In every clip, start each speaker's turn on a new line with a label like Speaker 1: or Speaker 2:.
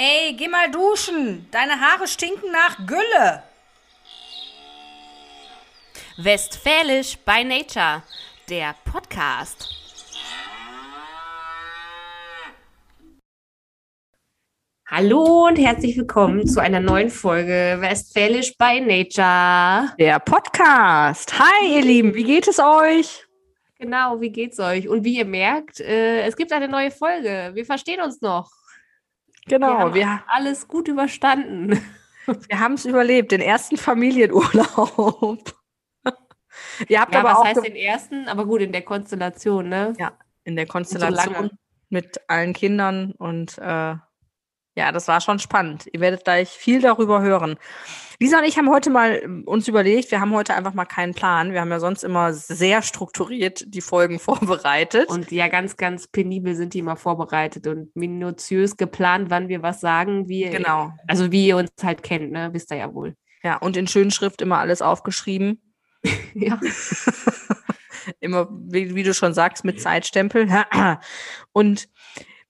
Speaker 1: Ey, geh mal duschen. Deine Haare stinken nach Gülle.
Speaker 2: Westfälisch by Nature, der Podcast. Hallo und herzlich willkommen zu einer neuen Folge Westfälisch by Nature.
Speaker 3: Der Podcast. Hi, ihr Lieben, wie geht es euch?
Speaker 2: Genau, wie geht's euch? Und wie ihr merkt, äh, es gibt eine neue Folge. Wir verstehen uns noch.
Speaker 3: Genau,
Speaker 2: wir haben alles gut überstanden.
Speaker 3: Wir haben es überlebt, den ersten Familienurlaub.
Speaker 2: ihr habt ja, aber was auch heißt den ersten? Aber gut, in der Konstellation, ne?
Speaker 3: Ja, in der Konstellation so mit allen Kindern und äh, ja, das war schon spannend. Ihr werdet gleich viel darüber hören. Lisa und ich haben heute mal ähm, uns überlegt, wir haben heute einfach mal keinen Plan. Wir haben ja sonst immer sehr strukturiert die Folgen vorbereitet.
Speaker 2: Und ja, ganz, ganz penibel sind die immer vorbereitet und minutiös geplant, wann wir was sagen, wie
Speaker 3: genau.
Speaker 2: also wie ihr uns halt kennt, ne? Wisst ihr ja wohl.
Speaker 3: Ja, und in schönen Schrift immer alles aufgeschrieben.
Speaker 2: ja.
Speaker 3: immer, wie, wie, du schon sagst, mit Zeitstempel. und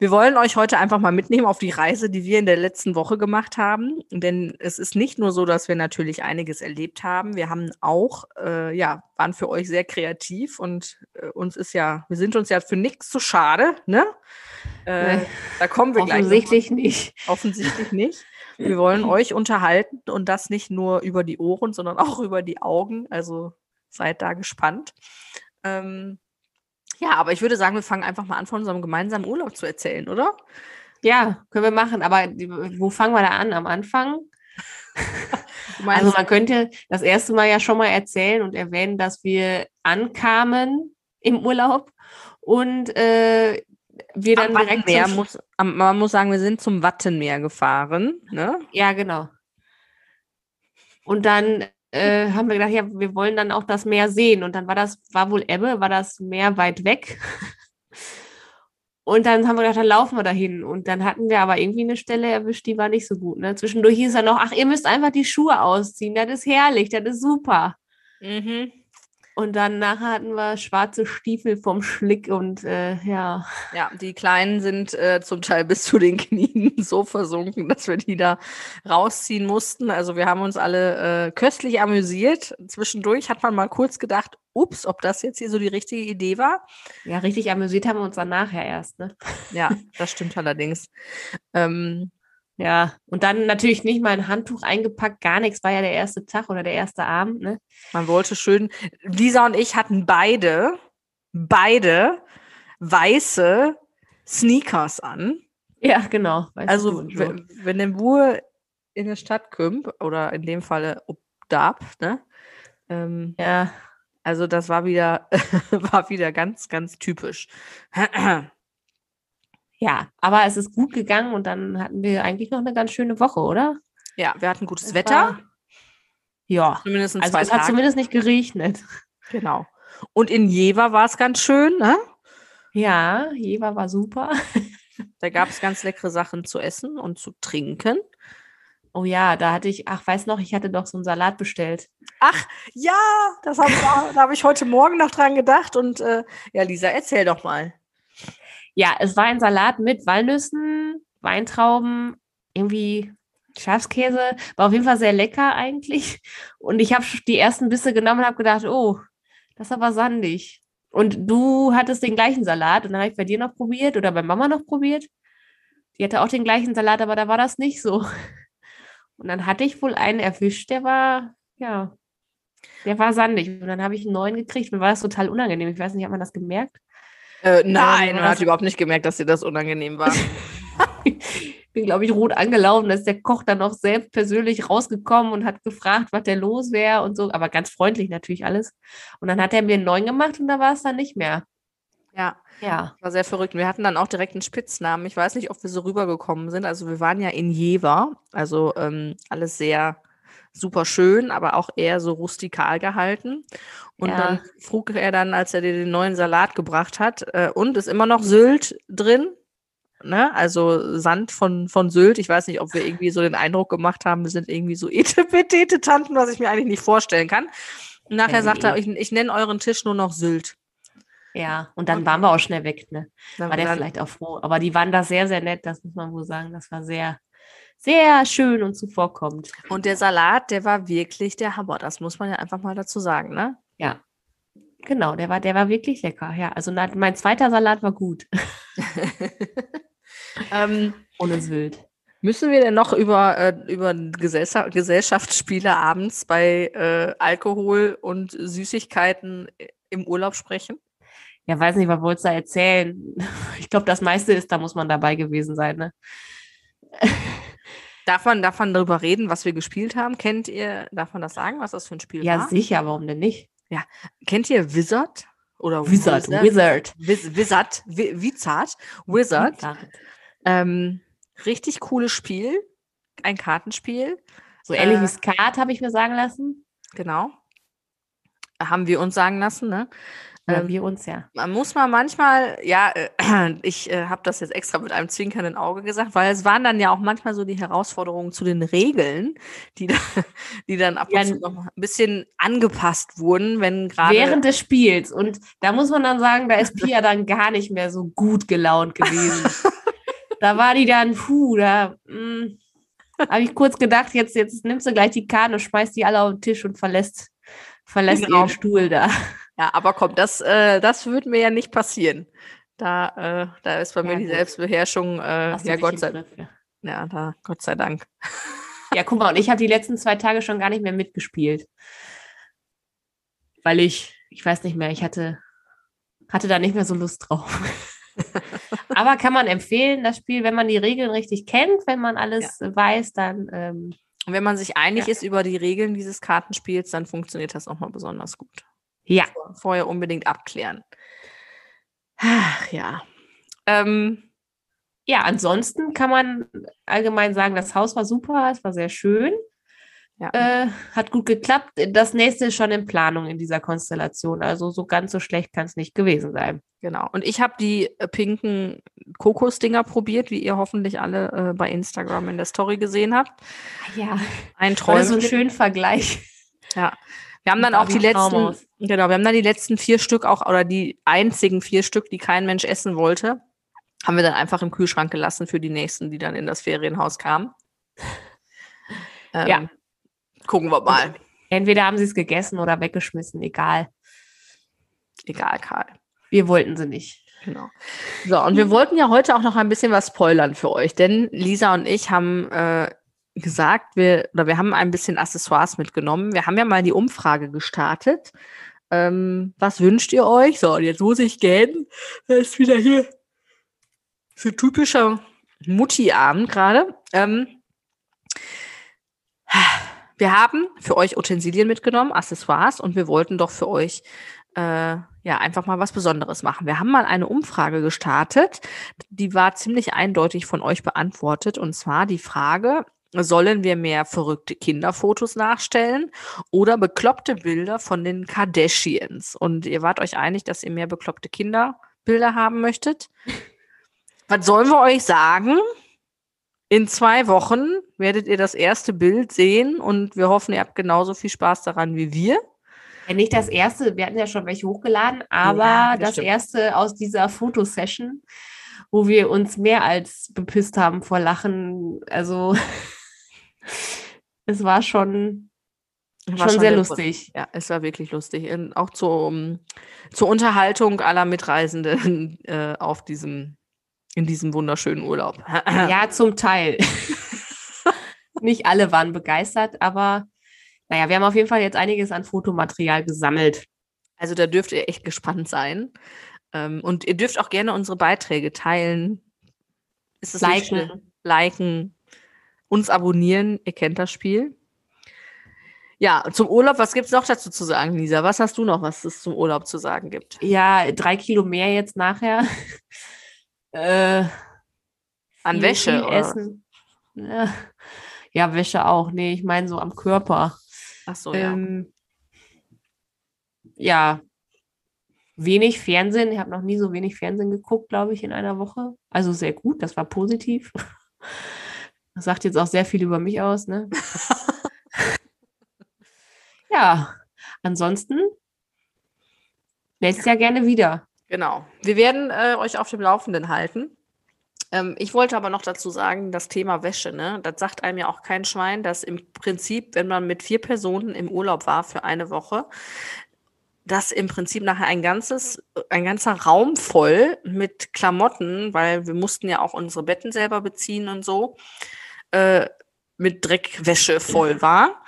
Speaker 3: wir wollen euch heute einfach mal mitnehmen auf die Reise, die wir in der letzten Woche gemacht haben. Denn es ist nicht nur so, dass wir natürlich einiges erlebt haben. Wir haben auch, äh, ja, waren für euch sehr kreativ und äh, uns ist ja, wir sind uns ja für nichts zu schade, ne?
Speaker 2: Äh, da kommen wir
Speaker 3: Offensichtlich
Speaker 2: gleich. Offensichtlich nicht.
Speaker 3: Offensichtlich nicht. Wir wollen euch unterhalten und das nicht nur über die Ohren, sondern auch über die Augen. Also seid da gespannt. Ähm, ja, aber ich würde sagen, wir fangen einfach mal an, von unserem gemeinsamen Urlaub zu erzählen, oder?
Speaker 2: Ja, können wir machen. Aber wo fangen wir da an? Am Anfang? also man könnte das erste Mal ja schon mal erzählen und erwähnen, dass wir ankamen im Urlaub und äh, wir dann
Speaker 3: am
Speaker 2: direkt
Speaker 3: Wattenmeer muss, man muss sagen, wir sind zum Wattenmeer gefahren. Ne?
Speaker 2: Ja, genau. Und dann äh, haben wir gedacht, ja, wir wollen dann auch das Meer sehen. Und dann war das, war wohl Ebbe, war das Meer weit weg. Und dann haben wir gedacht, dann laufen wir dahin. Und dann hatten wir aber irgendwie eine Stelle erwischt, die war nicht so gut. Ne? Zwischendurch hieß er noch, ach, ihr müsst einfach die Schuhe ausziehen. Das ist herrlich, das ist super.
Speaker 3: Mhm.
Speaker 2: Und dann nachher hatten wir schwarze Stiefel vom Schlick und äh, ja.
Speaker 3: Ja, die Kleinen sind äh, zum Teil bis zu den Knien so versunken, dass wir die da rausziehen mussten. Also wir haben uns alle äh, köstlich amüsiert. Zwischendurch hat man mal kurz gedacht, ups, ob das jetzt hier so die richtige Idee war.
Speaker 2: Ja, richtig amüsiert haben wir uns dann nachher erst, ne?
Speaker 3: Ja, das stimmt allerdings. Ähm,
Speaker 2: ja, und dann natürlich nicht mal ein Handtuch eingepackt, gar nichts, war ja der erste Tag oder der erste Abend. Ne?
Speaker 3: Man wollte schön, Lisa und ich hatten beide, beide weiße Sneakers an.
Speaker 2: Ja, genau.
Speaker 3: Also, wenn, wenn der Bur in der Stadt kommt, oder in dem Falle Obdab, ne? Ähm, ja. Also, das war wieder, war wieder ganz, ganz typisch.
Speaker 2: Ja, aber es ist gut gegangen und dann hatten wir eigentlich noch eine ganz schöne Woche, oder?
Speaker 3: Ja, wir hatten gutes das Wetter. War,
Speaker 2: ja,
Speaker 3: zumindest
Speaker 2: also es Tage. hat zumindest nicht geregnet.
Speaker 3: Genau. Und in Jever war es ganz schön, ne?
Speaker 2: Ja, Jever war super.
Speaker 3: Da gab es ganz leckere Sachen zu essen und zu trinken.
Speaker 2: Oh ja, da hatte ich, ach, weiß noch, ich hatte doch so einen Salat bestellt.
Speaker 3: Ach, ja, das hab, da habe ich heute Morgen noch dran gedacht. Und äh, ja, Lisa, erzähl doch mal.
Speaker 2: Ja, es war ein Salat mit Walnüssen, Weintrauben, irgendwie Schafskäse. War auf jeden Fall sehr lecker eigentlich. Und ich habe die ersten Bisse genommen und habe gedacht, oh, das ist aber sandig. Und du hattest den gleichen Salat und dann habe ich bei dir noch probiert oder bei Mama noch probiert. Die hatte auch den gleichen Salat, aber da war das nicht so. Und dann hatte ich wohl einen erwischt, der war, ja, der war sandig. Und dann habe ich einen neuen gekriegt. Mir war das total unangenehm. Ich weiß nicht, hat man das gemerkt?
Speaker 3: Äh, nein, man hat überhaupt nicht gemerkt, dass dir das unangenehm war.
Speaker 2: ich bin, glaube ich, rot angelaufen. Da ist der Koch dann auch selbst persönlich rausgekommen und hat gefragt, was der los wäre und so. Aber ganz freundlich natürlich alles. Und dann hat er mir einen neuen gemacht und da war es dann nicht mehr.
Speaker 3: Ja. Ja. War sehr verrückt. Wir hatten dann auch direkt einen Spitznamen. Ich weiß nicht, ob wir so rübergekommen sind. Also wir waren ja in Jever. Also ähm, alles sehr super schön, aber auch eher so rustikal gehalten. Und ja. dann frug er dann, als er dir den neuen Salat gebracht hat, äh, und ist immer noch Sylt drin? Ne? Also Sand von, von Sylt. Ich weiß nicht, ob wir irgendwie so den Eindruck gemacht haben, wir sind irgendwie so Etepetete-Tanten, was ich mir eigentlich nicht vorstellen kann. Und nachher sagt er, ich, ich nenne euren Tisch nur noch Sylt.
Speaker 2: Ja, und dann waren wir auch schnell weg, ne? War der vielleicht auch froh. Aber die waren da sehr, sehr nett, das muss man wohl sagen. Das war sehr, sehr schön und zuvorkommend.
Speaker 3: Und der Salat, der war wirklich der Hammer. Das muss man ja einfach mal dazu sagen, ne?
Speaker 2: Ja. Genau, der war, der war wirklich lecker. Ja, also mein zweiter Salat war gut.
Speaker 3: ähm,
Speaker 2: Ohne Sylt.
Speaker 3: Müssen wir denn noch über, äh, über Gesellschaft, Gesellschaftsspiele abends bei äh, Alkohol und Süßigkeiten im Urlaub sprechen?
Speaker 2: Ja, weiß nicht, was wolltest du da erzählen? Ich glaube, das meiste ist, da muss man dabei gewesen sein, ne?
Speaker 3: Darf man, darf man darüber reden, was wir gespielt haben? Kennt ihr, darf man das sagen, was das für ein Spiel
Speaker 2: ja,
Speaker 3: war?
Speaker 2: Ja, sicher, warum denn nicht?
Speaker 3: Ja. Kennt ihr Wizard?
Speaker 2: Oder Wizard, Wizard.
Speaker 3: Wizard, Wizard, Wizard, Wizard. Ähm, richtig cooles Spiel. Ein Kartenspiel.
Speaker 2: So ähnlich äh, wie Skat, habe ich mir sagen lassen.
Speaker 3: Genau. Haben wir uns sagen lassen, ne?
Speaker 2: Ja, ähm, wir uns ja.
Speaker 3: Man muss mal manchmal, ja, äh, ich äh, habe das jetzt extra mit einem zwinkernden Auge gesagt, weil es waren dann ja auch manchmal so die Herausforderungen zu den Regeln, die, da, die dann ab und zu noch ein bisschen angepasst wurden, wenn gerade.
Speaker 2: Während des Spiels. Und da muss man dann sagen, da ist Pia dann gar nicht mehr so gut gelaunt gewesen. da war die dann, puh, da. Hm, habe ich kurz gedacht, jetzt, jetzt nimmst du gleich die und schmeißt die alle auf den Tisch und verlässt, verlässt genau. ihren Stuhl da.
Speaker 3: Ja, aber komm, das, äh, das würde mir ja nicht passieren. Da, äh, da ist bei ja, mir die gut. Selbstbeherrschung, äh, ja, Gott sei Dank. Ja, da, Gott sei Dank.
Speaker 2: Ja, guck mal, und ich habe die letzten zwei Tage schon gar nicht mehr mitgespielt. Weil ich, ich weiß nicht mehr, ich hatte, hatte da nicht mehr so Lust drauf. Aber kann man empfehlen, das Spiel, wenn man die Regeln richtig kennt, wenn man alles ja. weiß, dann. Ähm,
Speaker 3: und wenn man sich einig ja. ist über die Regeln dieses Kartenspiels, dann funktioniert das auch mal besonders gut.
Speaker 2: Ja.
Speaker 3: Vorher unbedingt abklären. Ach ja. Ähm,
Speaker 2: ja, ansonsten kann man allgemein sagen, das Haus war super, es war sehr schön. Ja. Äh, hat gut geklappt. Das nächste ist schon in Planung in dieser Konstellation. Also so ganz so schlecht kann es nicht gewesen sein.
Speaker 3: Genau. Und ich habe die äh, pinken Kokosdinger probiert, wie ihr hoffentlich alle äh, bei Instagram in der Story gesehen habt.
Speaker 2: Ja.
Speaker 3: Ein Träumchen.
Speaker 2: So ein schöner Vergleich.
Speaker 3: Ja. Wir haben dann auch die letzten, genau, wir haben dann die letzten vier Stück auch, oder die einzigen vier Stück, die kein Mensch essen wollte, haben wir dann einfach im Kühlschrank gelassen für die nächsten, die dann in das Ferienhaus kamen.
Speaker 2: Ähm, ja.
Speaker 3: Gucken wir mal.
Speaker 2: Entweder haben sie es gegessen oder weggeschmissen, egal.
Speaker 3: Egal, Karl.
Speaker 2: Wir wollten sie nicht.
Speaker 3: Genau. So, und wir wollten ja heute auch noch ein bisschen was spoilern für euch, denn Lisa und ich haben äh, gesagt, wir, oder wir haben ein bisschen Accessoires mitgenommen. Wir haben ja mal die Umfrage gestartet. Ähm, was wünscht ihr euch? So, und jetzt muss ich gehen. Das ist wieder hier so typischer Mutti-Abend gerade. Ähm, wir haben für euch Utensilien mitgenommen, Accessoires, und wir wollten doch für euch äh, ja einfach mal was Besonderes machen. Wir haben mal eine Umfrage gestartet, die war ziemlich eindeutig von euch beantwortet, und zwar die Frage, Sollen wir mehr verrückte Kinderfotos nachstellen oder bekloppte Bilder von den Kardashians? Und ihr wart euch einig, dass ihr mehr bekloppte Kinderbilder haben möchtet? Was sollen wir euch sagen? In zwei Wochen werdet ihr das erste Bild sehen und wir hoffen, ihr habt genauso viel Spaß daran wie wir.
Speaker 2: Ja, nicht das erste, wir hatten ja schon welche hochgeladen, aber ja, das, das erste aus dieser Fotosession, wo wir uns mehr als bepisst haben vor Lachen. Also es war schon, war schon, schon sehr lustig.
Speaker 3: Ja, es war wirklich lustig. Und auch zur, um, zur Unterhaltung aller Mitreisenden äh, auf diesem, in diesem wunderschönen Urlaub.
Speaker 2: ja, zum Teil. Nicht alle waren begeistert, aber naja, wir haben auf jeden Fall jetzt einiges an Fotomaterial gesammelt.
Speaker 3: Also da dürft ihr echt gespannt sein. Ähm, und ihr dürft auch gerne unsere Beiträge teilen.
Speaker 2: Ist es liken.
Speaker 3: liken, uns abonnieren, ihr kennt das Spiel. Ja, zum Urlaub, was gibt es noch dazu zu sagen, Lisa? Was hast du noch, was es zum Urlaub zu sagen gibt?
Speaker 2: Ja, drei Kilo mehr jetzt nachher.
Speaker 3: äh, An Wäsche,
Speaker 2: oder? Essen. Ja. ja, Wäsche auch. Nee, ich meine so am Körper.
Speaker 3: Ach so, ja. Ähm,
Speaker 2: ja, wenig Fernsehen. Ich habe noch nie so wenig Fernsehen geguckt, glaube ich, in einer Woche. Also sehr gut, das war positiv. Das sagt jetzt auch sehr viel über mich aus, ne? ja, ansonsten nächstes Jahr gerne wieder.
Speaker 3: Genau. Wir werden äh, euch auf dem Laufenden halten. Ähm, ich wollte aber noch dazu sagen, das Thema Wäsche, ne? Das sagt einem ja auch kein Schwein, dass im Prinzip, wenn man mit vier Personen im Urlaub war für eine Woche, dass im Prinzip nachher ein ganzes, ein ganzer Raum voll mit Klamotten, weil wir mussten ja auch unsere Betten selber beziehen und so, äh, mit Dreckwäsche voll war.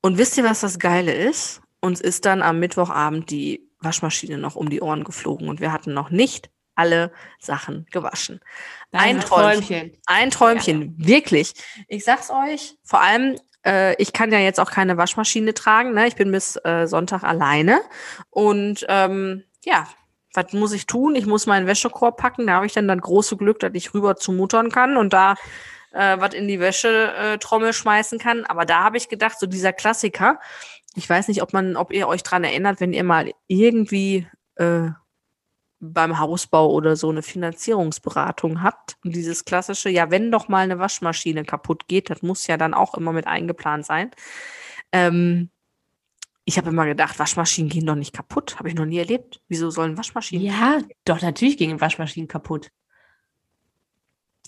Speaker 3: Und wisst ihr, was das Geile ist? Uns ist dann am Mittwochabend die Waschmaschine noch um die Ohren geflogen und wir hatten noch nicht alle Sachen gewaschen. Ein Träumchen. Träumchen. Ein Träumchen, ja. wirklich. Ich sag's euch, vor allem, äh, ich kann ja jetzt auch keine Waschmaschine tragen. Ne? Ich bin bis äh, Sonntag alleine. Und ähm, ja, was muss ich tun? Ich muss meinen Wäschekorb packen. Da habe ich dann das große Glück, dass ich rüber zu Muttern kann und da äh, was in die Wäschetrommel äh, schmeißen kann. Aber da habe ich gedacht, so dieser Klassiker. Ich weiß nicht, ob man, ob ihr euch dran erinnert, wenn ihr mal irgendwie äh, beim Hausbau oder so eine Finanzierungsberatung habt und dieses klassische, ja, wenn doch mal eine Waschmaschine kaputt geht, das muss ja dann auch immer mit eingeplant sein. Ähm, ich habe immer gedacht, Waschmaschinen gehen doch nicht kaputt. Habe ich noch nie erlebt. Wieso sollen Waschmaschinen?
Speaker 2: Ja, doch, natürlich gingen Waschmaschinen kaputt.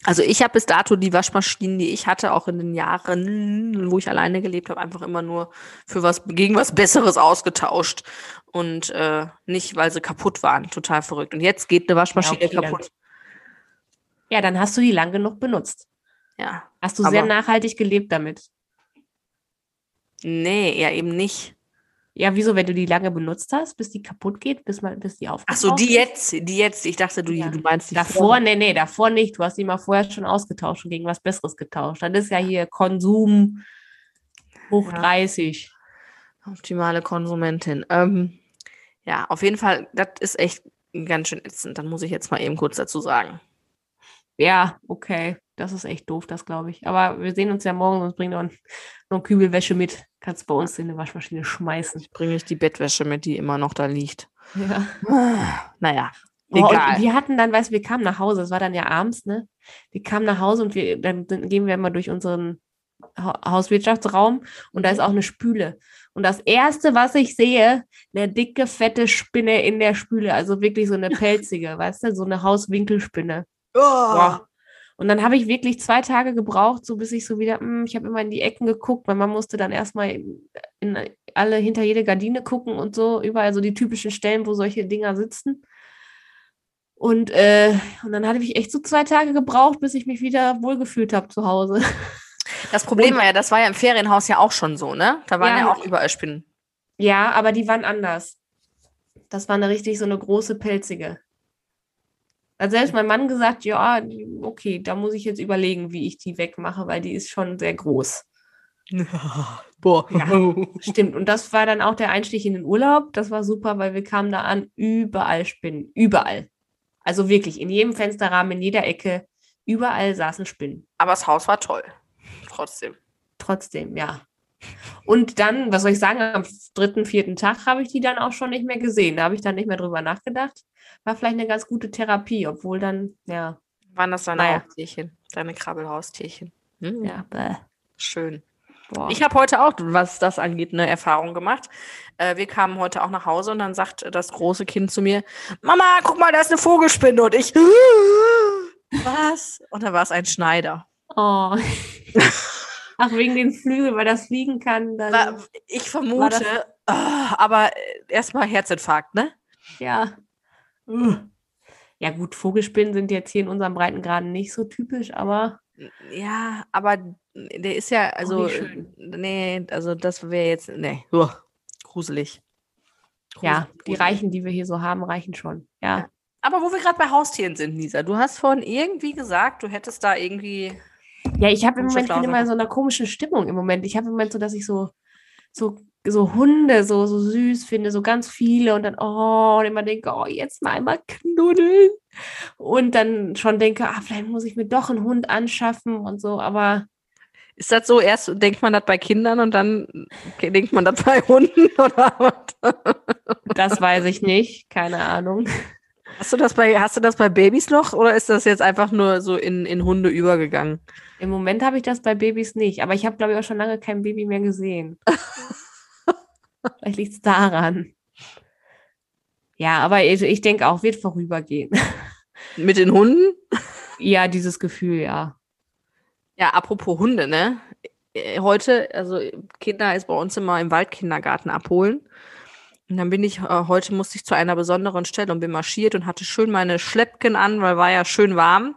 Speaker 3: Also ich habe bis dato die Waschmaschinen, die ich hatte, auch in den Jahren, wo ich alleine gelebt habe, einfach immer nur für was gegen was Besseres ausgetauscht und äh, nicht, weil sie kaputt waren. Total verrückt. Und jetzt geht eine Waschmaschine ja, okay, kaputt.
Speaker 2: Dann, ja, dann hast du die lang genug benutzt.
Speaker 3: Ja.
Speaker 2: Hast du sehr nachhaltig gelebt damit?
Speaker 3: Nee, ja eben nicht.
Speaker 2: Ja, wieso, wenn du die lange benutzt hast, bis die kaputt geht, bis, mal, bis die aufgeht?
Speaker 3: Ach so, die jetzt, die jetzt. Ich dachte, du, ja. du meinst die
Speaker 2: Davor, vorher. nee, nee, davor nicht. Du hast die mal vorher schon ausgetauscht und gegen was Besseres getauscht. Das ist ja hier Konsum hoch ja. 30.
Speaker 3: Optimale Konsumentin. Ähm, ja, auf jeden Fall, das ist echt ganz schön ätzend. Dann muss ich jetzt mal eben kurz dazu sagen.
Speaker 2: Ja, okay. Das ist echt doof, das glaube ich. Aber wir sehen uns ja morgen, sonst bring noch, ein, noch Kübelwäsche mit. Kannst bei uns in die Waschmaschine schmeißen.
Speaker 3: Ich bringe ich die Bettwäsche mit, die immer noch da liegt.
Speaker 2: Ja.
Speaker 3: Naja.
Speaker 2: Oh, egal. wir hatten dann, weißt du, wir kamen nach Hause, es war dann ja abends, ne? Wir kamen nach Hause und wir, dann, dann gehen wir immer durch unseren Hauswirtschaftsraum und da ist auch eine Spüle. Und das erste, was ich sehe, eine dicke, fette Spinne in der Spüle, also wirklich so eine pelzige, weißt du, so eine Hauswinkelspinne. Oh. Boah. Und dann habe ich wirklich zwei Tage gebraucht, so bis ich so wieder, mh, hm, ich habe immer in die Ecken geguckt, weil man musste dann erstmal in, in alle hinter jede Gardine gucken und so, überall so die typischen Stellen, wo solche Dinger sitzen. Und, äh, und dann hatte ich echt so zwei Tage gebraucht, bis ich mich wieder wohlgefühlt habe zu Hause.
Speaker 3: Das Problem und, war ja, das war ja im Ferienhaus ja auch schon so, ne? Da waren ja, ja auch überall Spinnen.
Speaker 2: Ja, aber die waren anders. Das war eine richtig so eine große pelzige. Hat selbst mein Mann gesagt, ja, okay, da muss ich jetzt überlegen, wie ich die wegmache, weil die ist schon sehr groß.
Speaker 3: Boah.
Speaker 2: Ja, stimmt. Und das war dann auch der Einstieg in den Urlaub. Das war super, weil wir kamen da an, überall Spinnen. Überall. Also wirklich, in jedem Fensterrahmen, in jeder Ecke, überall saßen Spinnen.
Speaker 3: Aber das Haus war toll. Trotzdem.
Speaker 2: Trotzdem, ja. Und dann, was soll ich sagen, am dritten, vierten Tag habe ich die dann auch schon nicht mehr gesehen. Da habe ich dann nicht mehr drüber nachgedacht. War vielleicht eine ganz gute Therapie, obwohl dann, ja.
Speaker 3: Waren das deine naja. Haustierchen, deine Krabbelhaustierchen?
Speaker 2: Hm. Ja, bäh.
Speaker 3: Schön. Boah. Ich habe heute auch, was das angeht, eine Erfahrung gemacht. Äh, wir kamen heute auch nach Hause und dann sagt das große Kind zu mir: Mama, guck mal, da ist eine Vogelspinne. Und ich, was? Und da war es ein Schneider.
Speaker 2: Oh. Ach, wegen den Flügeln, weil das fliegen kann. Dann
Speaker 3: ich vermute, oh, aber erstmal Herzinfarkt, ne?
Speaker 2: Ja. Ja, gut, Vogelspinnen sind jetzt hier in unserem Breitengraden nicht so typisch, aber.
Speaker 3: Ja, aber der ist ja, also, nee, also das wäre jetzt, nee, uh, gruselig.
Speaker 2: gruselig. Ja, die Reichen, die wir hier so haben, reichen schon, ja. ja.
Speaker 3: Aber wo wir gerade bei Haustieren sind, Lisa, du hast vorhin irgendwie gesagt, du hättest da irgendwie
Speaker 2: ja, ich habe im Moment bin immer so einer komischen Stimmung im Moment. Ich habe im Moment so, dass ich so, so, so Hunde so, so süß finde, so ganz viele und dann, oh, und immer denke, oh, jetzt mal einmal knuddeln. Und dann schon denke, ah, vielleicht muss ich mir doch einen Hund anschaffen und so, aber.
Speaker 3: Ist das so, erst denkt man das bei Kindern und dann denkt man das bei Hunden oder was?
Speaker 2: Das weiß ich nicht, keine Ahnung.
Speaker 3: Hast du das bei, hast du das bei Babys noch oder ist das jetzt einfach nur so in, in Hunde übergegangen?
Speaker 2: Im Moment habe ich das bei Babys nicht, aber ich habe, glaube ich, auch schon lange kein Baby mehr gesehen. Vielleicht liegt es daran. Ja, aber ich, ich denke auch, wird vorübergehen.
Speaker 3: Mit den Hunden?
Speaker 2: Ja, dieses Gefühl, ja.
Speaker 3: Ja, apropos Hunde, ne? Äh, heute, also Kinder ist bei uns immer im Waldkindergarten abholen. Und dann bin ich, äh, heute musste ich zu einer besonderen Stelle und bin marschiert und hatte schön meine Schleppken an, weil war ja schön warm.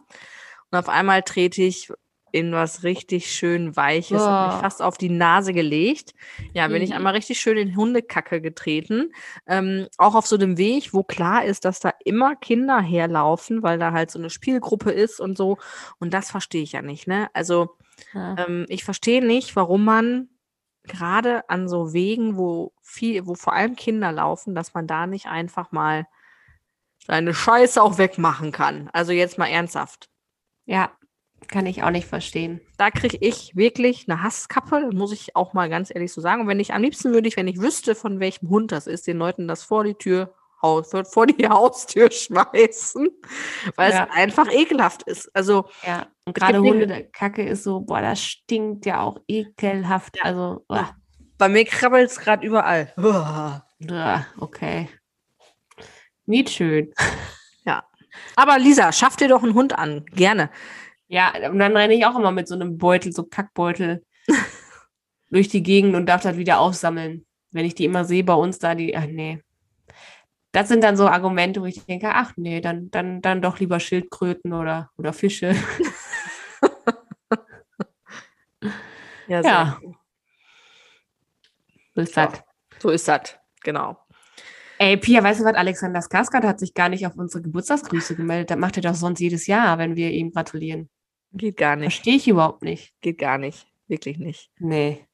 Speaker 3: Und auf einmal trete ich in was richtig schön Weiches, oh. habe mich fast auf die Nase gelegt. Ja, bin mhm. ich einmal richtig schön in Hundekacke getreten. Ähm, auch auf so einem Weg, wo klar ist, dass da immer Kinder herlaufen, weil da halt so eine Spielgruppe ist und so. Und das verstehe ich ja nicht, ne? Also, ja. ähm, ich verstehe nicht, warum man gerade an so Wegen, wo viel, wo vor allem Kinder laufen, dass man da nicht einfach mal seine Scheiße auch wegmachen kann. Also jetzt mal ernsthaft.
Speaker 2: Ja, kann ich auch nicht verstehen.
Speaker 3: Da kriege ich wirklich eine Hasskappe, muss ich auch mal ganz ehrlich so sagen. Und wenn ich am liebsten würde ich, wenn ich wüsste, von welchem Hund das ist, den Leuten das vor die Tür vor die Haustür schmeißen, weil ja. es einfach ekelhaft ist. Also
Speaker 2: ja, und gerade Hundekacke ist so, boah, das stinkt ja auch ekelhaft. Ja. Also oh.
Speaker 3: bei mir krabbelt es gerade überall.
Speaker 2: Ja, okay. Nicht schön.
Speaker 3: Ja. Aber Lisa, schaff dir doch einen Hund an. Gerne.
Speaker 2: Ja, und dann renne ich auch immer mit so einem Beutel, so Kackbeutel, durch die Gegend und darf das wieder aufsammeln. Wenn ich die immer sehe bei uns da, die, ach nee. Das sind dann so Argumente, wo ich denke, ach nee, dann, dann, dann doch lieber Schildkröten oder, oder Fische. ja, ja.
Speaker 3: So ist das. So ist das, genau.
Speaker 2: Ey, Pia, weißt du was? Alexander Skarsgård hat sich gar nicht auf unsere Geburtstagsgrüße gemeldet. Das macht er doch sonst jedes Jahr, wenn wir ihm gratulieren.
Speaker 3: Geht gar nicht.
Speaker 2: Verstehe ich überhaupt nicht.
Speaker 3: Geht gar nicht. Wirklich nicht.
Speaker 2: Nee.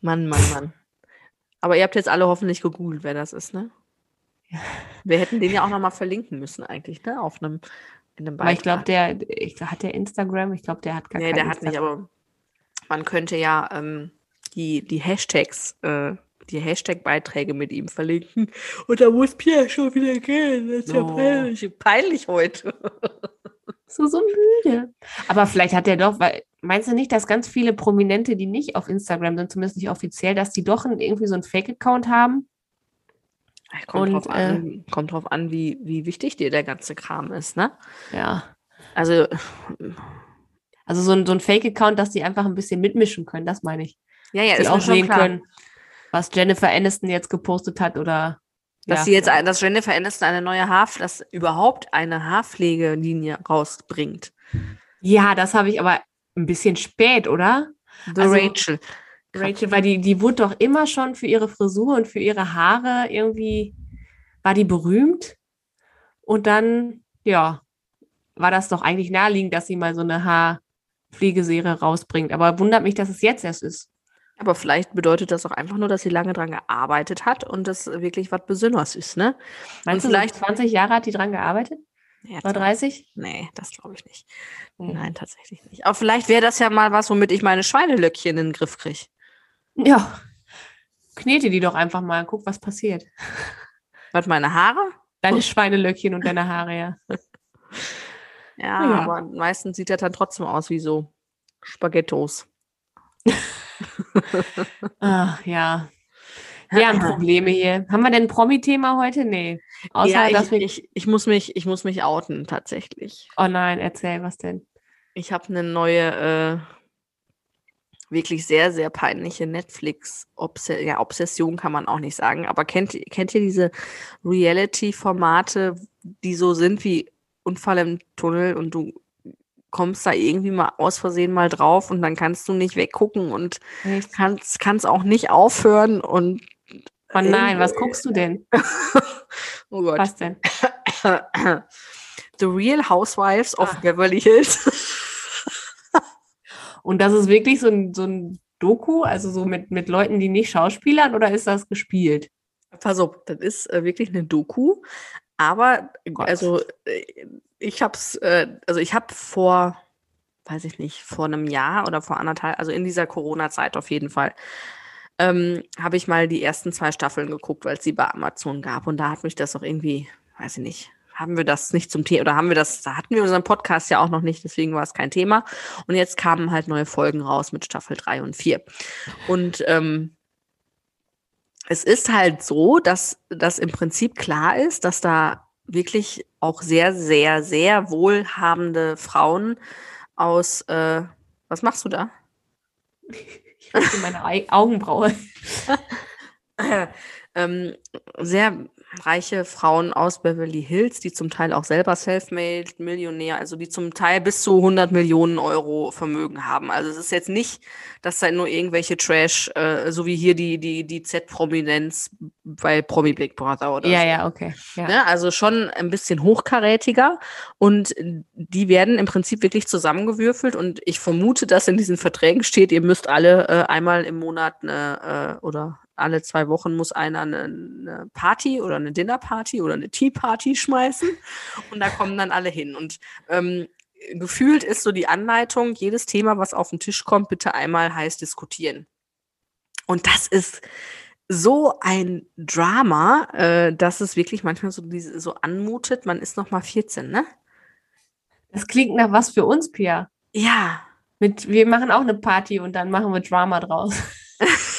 Speaker 3: Mann, Mann, Mann. Aber ihr habt jetzt alle hoffentlich gegoogelt, wer das ist, ne? Wir hätten den ja auch nochmal verlinken müssen, eigentlich, ne? Auf einem,
Speaker 2: in einem Beitrag. Aber ich glaube, der, ich, hat der Instagram? Ich glaube, der hat gar nee,
Speaker 3: keinen. Nee, der hat nicht, aber man könnte ja ähm, die, die Hashtags, äh, die Hashtag-Beiträge mit ihm verlinken. Und da muss Pierre schon wieder gehen. Das ist oh. ja peinlich, peinlich heute.
Speaker 2: so, so müde. Aber vielleicht hat er doch, weil, meinst du nicht, dass ganz viele Prominente, die nicht auf Instagram sind, zumindest nicht offiziell, dass die doch irgendwie so einen Fake-Account haben?
Speaker 3: Kommt, Und, drauf, an, äh, kommt drauf an, wie, wie wichtig dir der ganze Kram ist, ne?
Speaker 2: Ja.
Speaker 3: Also.
Speaker 2: Also so ein, so ein Fake-Account, dass die einfach ein bisschen mitmischen können, das meine ich.
Speaker 3: Ja, ja,
Speaker 2: die ist auch sehen klar. können, was Jennifer Aniston jetzt gepostet hat oder
Speaker 3: dass ja. sie jetzt, dass Jennifer Aniston eine neue Haarpflege, dass überhaupt eine Haarpflegelinie rausbringt.
Speaker 2: Ja, das habe ich aber ein bisschen spät, oder?
Speaker 3: The also, Rachel.
Speaker 2: Rachel, weil die, die wurde doch immer schon für ihre Frisur und für ihre Haare irgendwie, war die berühmt. Und dann, ja, war das doch eigentlich naheliegend, dass sie mal so eine Haarpflegeserie rausbringt. Aber wundert mich, dass es jetzt erst ist.
Speaker 3: Aber vielleicht bedeutet das auch einfach nur, dass sie lange dran gearbeitet hat und das wirklich was Besonderes ist, ne?
Speaker 2: Meinst und du, vielleicht 20 Jahre hat die dran gearbeitet? Ja, Oder 30?
Speaker 3: Nee, das glaube ich nicht. Mhm. Nein, tatsächlich nicht. Aber vielleicht wäre das ja mal was, womit ich meine Schweinelöckchen in den Griff kriege.
Speaker 2: Ja. Knete die doch einfach mal, guck, was passiert.
Speaker 3: Was, meine Haare?
Speaker 2: Deine Schweinelöckchen und deine Haare, ja.
Speaker 3: ja, ja, aber meistens sieht er dann trotzdem aus wie so Spaghettos.
Speaker 2: Ach, ja. Wir haben Probleme hier. Haben wir denn ein Promi-Thema heute? Nee.
Speaker 3: Außer, ja, ich, dass ich, ich, muss mich, ich muss mich outen, tatsächlich.
Speaker 2: Oh nein, erzähl, was denn?
Speaker 3: Ich habe eine neue, äh, wirklich sehr, sehr peinliche Netflix-Obsession, ja, Obsession kann man auch nicht sagen, aber kennt, kennt ihr diese Reality-Formate, die so sind wie Unfall im Tunnel und du kommst da irgendwie mal aus Versehen mal drauf und dann kannst du nicht weggucken und kannst, kannst auch nicht aufhören und
Speaker 2: Oh nein, was guckst du denn?
Speaker 3: oh Gott.
Speaker 2: Was denn?
Speaker 3: The Real Housewives of ah. Beverly Hills.
Speaker 2: Und das ist wirklich so ein, so ein Doku, also so mit, mit Leuten, die nicht Schauspielern oder ist das gespielt?
Speaker 3: Pass auf, das ist äh, wirklich eine Doku, aber Gott. also äh, ich habe es, äh, also ich habe vor, weiß ich nicht, vor einem Jahr oder vor anderthalb, also in dieser Corona-Zeit auf jeden Fall, ähm, habe ich mal die ersten zwei Staffeln geguckt, weil es sie bei Amazon gab. Und da hat mich das auch irgendwie, weiß ich nicht, haben wir das nicht zum Thema, oder haben wir das, da hatten wir unseren Podcast ja auch noch nicht, deswegen war es kein Thema. Und jetzt kamen halt neue Folgen raus mit Staffel 3 und 4. Und ähm, es ist halt so, dass das im Prinzip klar ist, dass da wirklich auch sehr, sehr, sehr wohlhabende Frauen aus, äh, was machst du da?
Speaker 2: Ich meine Ei- Augenbraue.
Speaker 3: ähm, sehr reiche Frauen aus Beverly Hills, die zum Teil auch selber self-made, Millionär, also die zum Teil bis zu 100 Millionen Euro Vermögen haben. Also es ist jetzt nicht, dass da nur irgendwelche Trash, äh, so wie hier die, die, die Z-Prominenz bei Promi Big Brother oder
Speaker 2: Ja,
Speaker 3: so.
Speaker 2: ja, okay. Ja.
Speaker 3: Ne? Also schon ein bisschen hochkarätiger und die werden im Prinzip wirklich zusammengewürfelt und ich vermute, dass in diesen Verträgen steht, ihr müsst alle äh, einmal im Monat äh, oder alle zwei Wochen muss einer eine, eine Party oder eine Dinnerparty oder eine Tea-Party schmeißen und da kommen dann alle hin und ähm, gefühlt ist so die Anleitung, jedes Thema, was auf den Tisch kommt, bitte einmal heiß diskutieren. Und das ist so ein Drama, äh, dass es wirklich manchmal so, diese, so anmutet, man ist noch mal 14, ne?
Speaker 2: Das klingt nach was für uns, Pia.
Speaker 3: Ja.
Speaker 2: Mit, wir machen auch eine Party und dann machen wir Drama draus.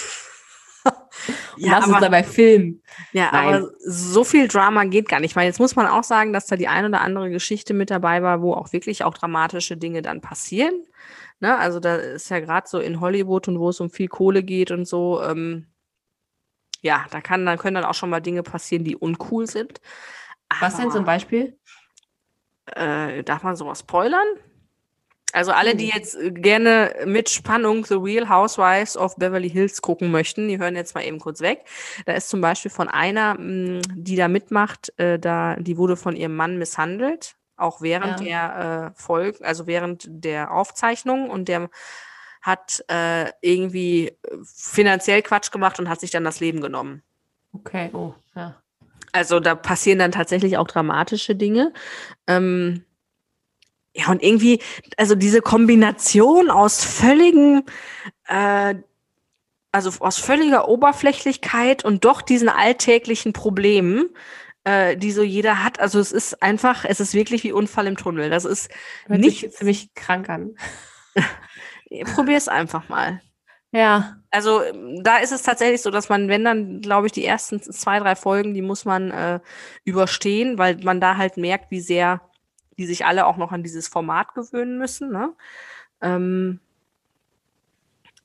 Speaker 2: Und
Speaker 3: Ja,
Speaker 2: lass uns
Speaker 3: aber,
Speaker 2: dabei filmen.
Speaker 3: ja
Speaker 2: Nein.
Speaker 3: aber so viel Drama geht gar nicht. Ich meine, jetzt muss man auch sagen, dass da die ein oder andere Geschichte mit dabei war, wo auch wirklich auch dramatische Dinge dann passieren. Ne? Also da ist ja gerade so in Hollywood und wo es um viel Kohle geht und so, ähm, ja, da kann, dann können dann auch schon mal Dinge passieren, die uncool sind.
Speaker 2: Was denn zum Beispiel?
Speaker 3: Äh, darf man sowas spoilern? Also alle, die
Speaker 2: Oh.
Speaker 3: jetzt äh, gerne mit Spannung The Real Housewives of Beverly Hills gucken möchten, die hören jetzt mal eben kurz weg. Da ist zum Beispiel von einer, mh, die da mitmacht, äh, da, die wurde von ihrem Mann misshandelt, auch während der äh, Folge, also während der Aufzeichnung und der hat äh, irgendwie finanziell Quatsch gemacht und hat sich dann das Leben genommen.
Speaker 2: Okay, oh, ja.
Speaker 3: Also da passieren dann tatsächlich auch dramatische Dinge. Ähm, ja, und irgendwie, also diese Kombination aus völligen, äh, also aus völliger Oberflächlichkeit und doch diesen alltäglichen Problemen, äh, die so jeder hat. Also es ist einfach, es ist wirklich wie Unfall im Tunnel. Das ist
Speaker 2: Hört
Speaker 3: nicht,
Speaker 2: ziemlich krank an.
Speaker 3: probier es einfach mal.
Speaker 2: Ja,
Speaker 3: Also ähm, da ist es tatsächlich so, dass man, wenn dann, glaube ich, die ersten zwei, drei Folgen, die muss man äh, überstehen, weil man da halt merkt, wie sehr die sich alle auch noch an dieses Format gewöhnen müssen. Ne? Ähm,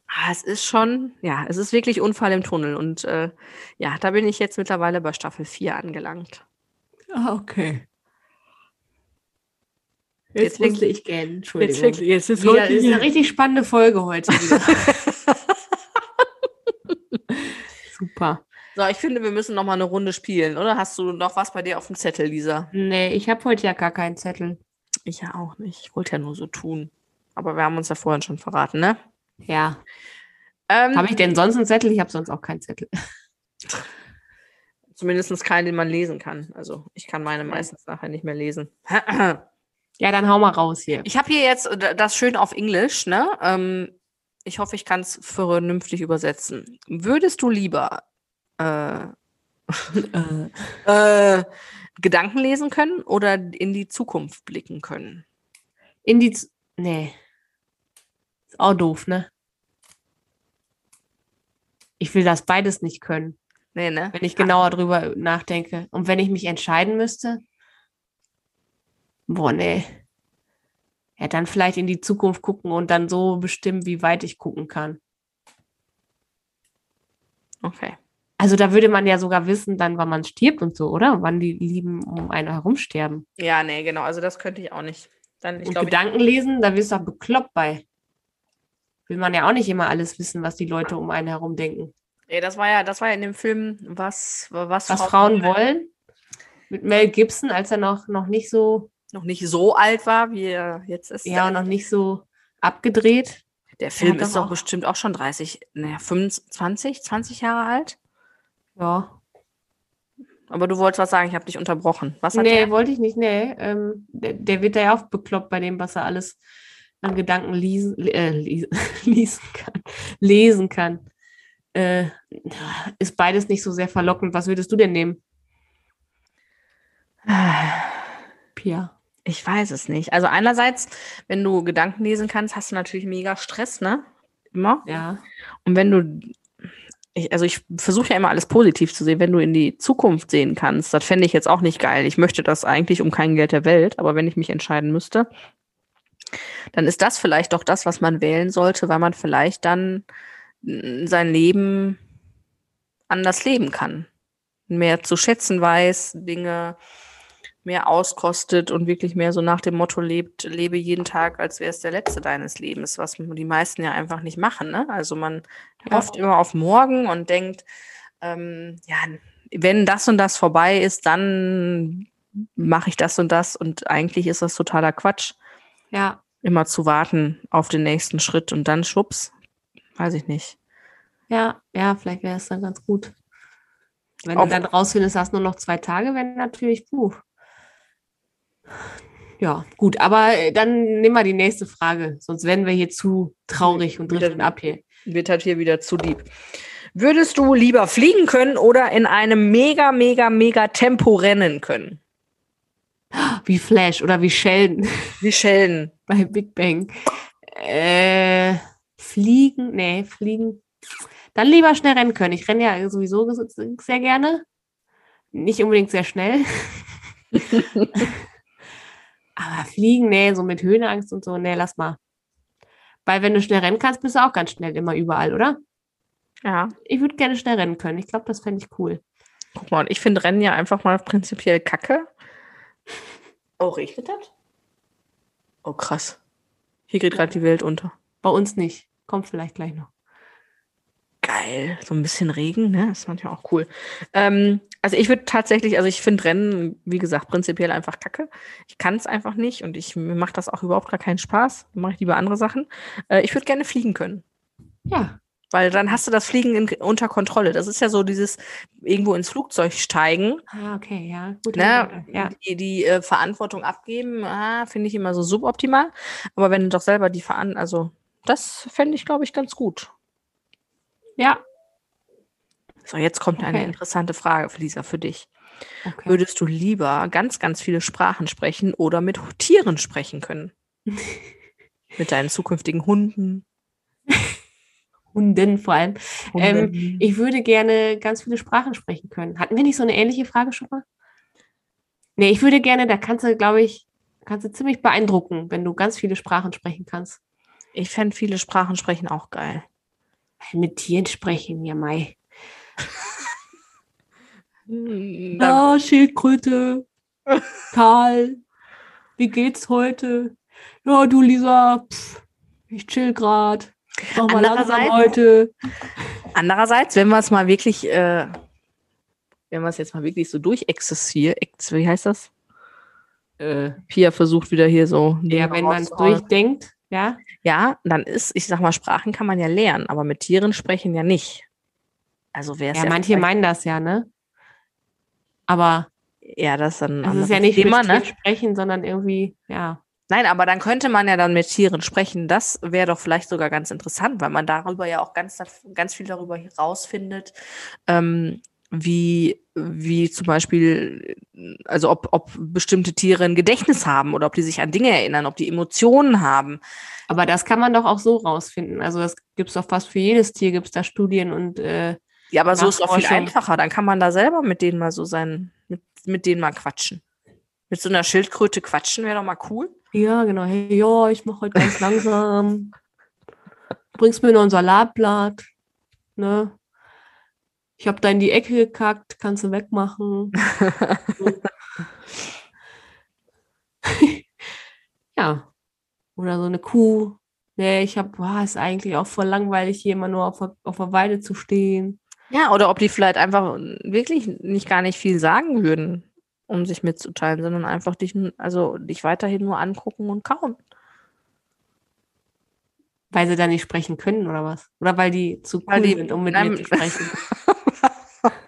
Speaker 3: ah, es ist schon, ja, es ist wirklich Unfall im Tunnel. Und äh, ja, da bin ich jetzt mittlerweile bei Staffel 4 angelangt.
Speaker 2: Ah, okay.
Speaker 3: Jetzt
Speaker 2: Jetzt musste ich gähnen, Entschuldigung.
Speaker 3: jetzt ist
Speaker 2: Wieder, ist eine richtig spannende Folge heute wieder. Super.
Speaker 3: So, ich finde, wir müssen noch mal eine Runde spielen, oder? Hast du noch was bei dir auf dem Zettel, Lisa?
Speaker 2: Nee, ich habe heute ja gar keinen Zettel.
Speaker 3: Ich ja auch nicht. Ich wollte ja nur so tun. Aber wir haben uns ja vorhin schon verraten, ne?
Speaker 2: Ja.
Speaker 3: Ähm,
Speaker 2: Habe ich denn sonst einen Zettel? Ich habe sonst auch keinen Zettel.
Speaker 3: Zumindest keinen, den man lesen kann. Also ich kann meine meistens nachher nicht mehr lesen.
Speaker 2: Ja, dann hau mal raus hier.
Speaker 3: Ich habe hier jetzt das schön auf Englisch, ne? Ähm, ich hoffe, ich kann es vernünftig übersetzen. Würdest du lieber äh, äh, Gedanken lesen können oder in die Zukunft blicken können?
Speaker 2: In die. Z nee. Ist auch doof, ne? Ich will das beides nicht können,
Speaker 3: Nee, ne?
Speaker 2: wenn ich genauer drüber nachdenke. Und wenn ich mich entscheiden müsste. Boah, nee. Ja, dann vielleicht in die Zukunft gucken und dann so bestimmen, wie weit ich gucken kann.
Speaker 3: Okay.
Speaker 2: Also da würde man ja sogar wissen, dann, wann man stirbt und so, oder? Wann die Lieben um einen herum sterben.
Speaker 3: Ja, nee, genau. Also das könnte ich auch nicht. Dann, ich
Speaker 2: und
Speaker 3: glaube,
Speaker 2: Gedanken lesen, da wirst du auch bekloppt bei. Will man ja auch nicht immer alles wissen, was die Leute um einen herum denken.
Speaker 3: ja, das war ja, das war ja in dem Film, was, was,
Speaker 2: Was Frauen wollen. Mit Mel Gibson, als er noch, noch nicht so,
Speaker 3: noch nicht so alt war, wie er jetzt ist.
Speaker 2: ja, noch nicht so abgedreht.
Speaker 3: Der Film ist
Speaker 2: doch
Speaker 3: bestimmt auch schon 30, naja, 25, 20 Jahre alt.
Speaker 2: Ja.
Speaker 3: Aber du wolltest was sagen, ich habe dich unterbrochen. Was hat
Speaker 2: Nee,
Speaker 3: der?
Speaker 2: wollte ich nicht, nee. Ähm, der, der wird da ja auch bekloppt bei dem, was er alles an Gedanken lesen, äh, lesen, lesen kann. Lesen kann. Äh, ist beides nicht so sehr verlockend. Was würdest du denn nehmen, Pia?
Speaker 3: Ich weiß es nicht. Also einerseits, wenn du Gedanken lesen kannst, hast du natürlich mega Stress, ne? Immer.
Speaker 2: Ja.
Speaker 3: Und wenn du, ich, also ich versuche ja immer alles positiv zu sehen, wenn du in die Zukunft sehen kannst. Das fände ich jetzt auch nicht geil. Ich möchte das eigentlich um kein Geld der Welt, aber wenn ich mich entscheiden müsste, dann ist das vielleicht doch das, was man wählen sollte, weil man vielleicht dann sein Leben anders leben kann. Mehr zu schätzen weiß, Dinge mehr auskostet und wirklich mehr so nach dem Motto lebt, lebe jeden Tag, als wäre es der letzte deines Lebens, was die meisten ja einfach nicht machen. Ne? Also man ja. hofft immer auf morgen und denkt, ähm, ja, wenn das und das vorbei ist, dann mache ich das und das und eigentlich ist das totaler Quatsch.
Speaker 2: Ja.
Speaker 3: Immer zu warten auf den nächsten Schritt und dann schwupps, weiß ich nicht.
Speaker 2: Ja, ja, vielleicht wäre es dann ganz gut. Wenn Ob du dann rausfindest, hast nur noch zwei Tage, wenn natürlich, puh. Ja, gut, aber äh, dann nehmen wir die nächste Frage, sonst werden wir hier zu traurig und driften ab hier.
Speaker 3: Wird halt hier wieder zu lieb. Würdest du lieber fliegen können oder in einem mega, mega, mega Tempo rennen können?
Speaker 2: Wie Flash oder wie Sheldon.
Speaker 3: Wie Sheldon.
Speaker 2: Bei Big Bang. Äh, fliegen, nee, fliegen. Dann lieber schnell rennen können. Ich renne ja sowieso sehr gerne. Nicht unbedingt sehr schnell. Aber fliegen, nee, so mit Höhenangst und so, nee, lass mal. Weil wenn du schnell rennen kannst, bist du auch ganz schnell immer überall, oder?
Speaker 3: Ja.
Speaker 2: Ich würde gerne schnell rennen können. Ich glaube, das fände ich cool.
Speaker 3: Guck mal, und ich finde Rennen ja einfach mal prinzipiell kacke. Oh, regnet das? Oh, krass. Hier geht gerade die Welt unter.
Speaker 2: Bei uns nicht. Kommt vielleicht gleich noch.
Speaker 3: Geil. So ein bisschen Regen, ne? Das ist manchmal auch cool. Ähm, also ich würde tatsächlich, also ich finde Rennen, wie gesagt, prinzipiell einfach kacke. Ich kann es einfach nicht und ich, mir macht das auch überhaupt gar keinen Spaß. Mache ich lieber andere Sachen. Äh, ich würde gerne fliegen können.
Speaker 2: Ja.
Speaker 3: Weil dann hast du das Fliegen in, unter Kontrolle. Das ist ja so dieses irgendwo ins Flugzeug steigen.
Speaker 2: Ah, okay, ja. Gut.
Speaker 3: Ne? Ja. Die, die äh, Verantwortung abgeben, ah, finde ich immer so suboptimal. Aber wenn du doch selber die Verantwortung, also das fände ich, glaube ich, ganz gut.
Speaker 2: Ja,
Speaker 3: so, jetzt kommt okay. eine interessante Frage, Lisa, für dich. Okay. Würdest du lieber ganz, ganz viele Sprachen sprechen oder mit Tieren sprechen können? mit deinen zukünftigen Hunden?
Speaker 2: Hunden vor allem. Hunden. Ähm, ich würde gerne ganz viele Sprachen sprechen können. Hatten wir nicht so eine ähnliche Frage schon mal? Nee, ich würde gerne, da kannst du, glaube ich, kannst du ziemlich beeindrucken, wenn du ganz viele Sprachen sprechen kannst.
Speaker 3: Ich fände viele Sprachen sprechen auch geil.
Speaker 2: Mit Tieren sprechen, ja, Mai. Ja, Schildkröte. Karl, wie geht's heute? Ja, du Lisa, pff, ich chill grad. Mach mal langsam heute.
Speaker 3: Andererseits, wenn wir es mal wirklich, äh, wenn wir es jetzt mal wirklich so durchexerzieren, wie heißt das? Äh, Pia versucht wieder hier so.
Speaker 2: Ja, wenn man es durchdenkt, ja.
Speaker 3: Ja, dann ist, ich sag mal, Sprachen kann man ja lernen, aber mit Tieren sprechen ja nicht. Also wäre
Speaker 2: es ja, ja manche meinen das ja, ne? Aber
Speaker 3: ja, das ist dann
Speaker 2: das ist ja nicht Thema, mit ne? sprechen, sondern irgendwie, ja.
Speaker 3: Nein, aber dann könnte man ja dann mit Tieren sprechen. Das wäre doch vielleicht sogar ganz interessant, weil man darüber ja auch ganz, ganz viel darüber herausfindet, ähm, wie, wie zum Beispiel, also ob, ob bestimmte Tiere ein Gedächtnis haben oder ob die sich an Dinge erinnern, ob die Emotionen haben.
Speaker 2: Aber das kann man doch auch so rausfinden. Also das gibt es doch fast für jedes Tier, gibt es da Studien und äh,
Speaker 3: ja, aber so ist es auch viel einfacher. Dann kann man da selber mit denen mal so sein, mit, mit denen mal quatschen. Mit so einer Schildkröte quatschen wäre doch mal cool.
Speaker 2: Ja, genau. Hey, ja, ich mache heute ganz langsam. Bringst mir noch ein Salatblatt. Ne? Ich habe da in die Ecke gekackt, kannst du wegmachen. ja. Oder so eine Kuh. Nee, ich habe, boah, ist eigentlich auch voll langweilig, hier immer nur auf, auf der Weide zu stehen.
Speaker 3: Ja, oder ob die vielleicht einfach wirklich nicht gar nicht viel sagen würden, um sich mitzuteilen, sondern einfach dich, also dich weiterhin nur angucken und kauen.
Speaker 2: Weil sie da nicht sprechen können oder was? Oder weil die zu cool die, sind, um mit nein, mir zu sprechen?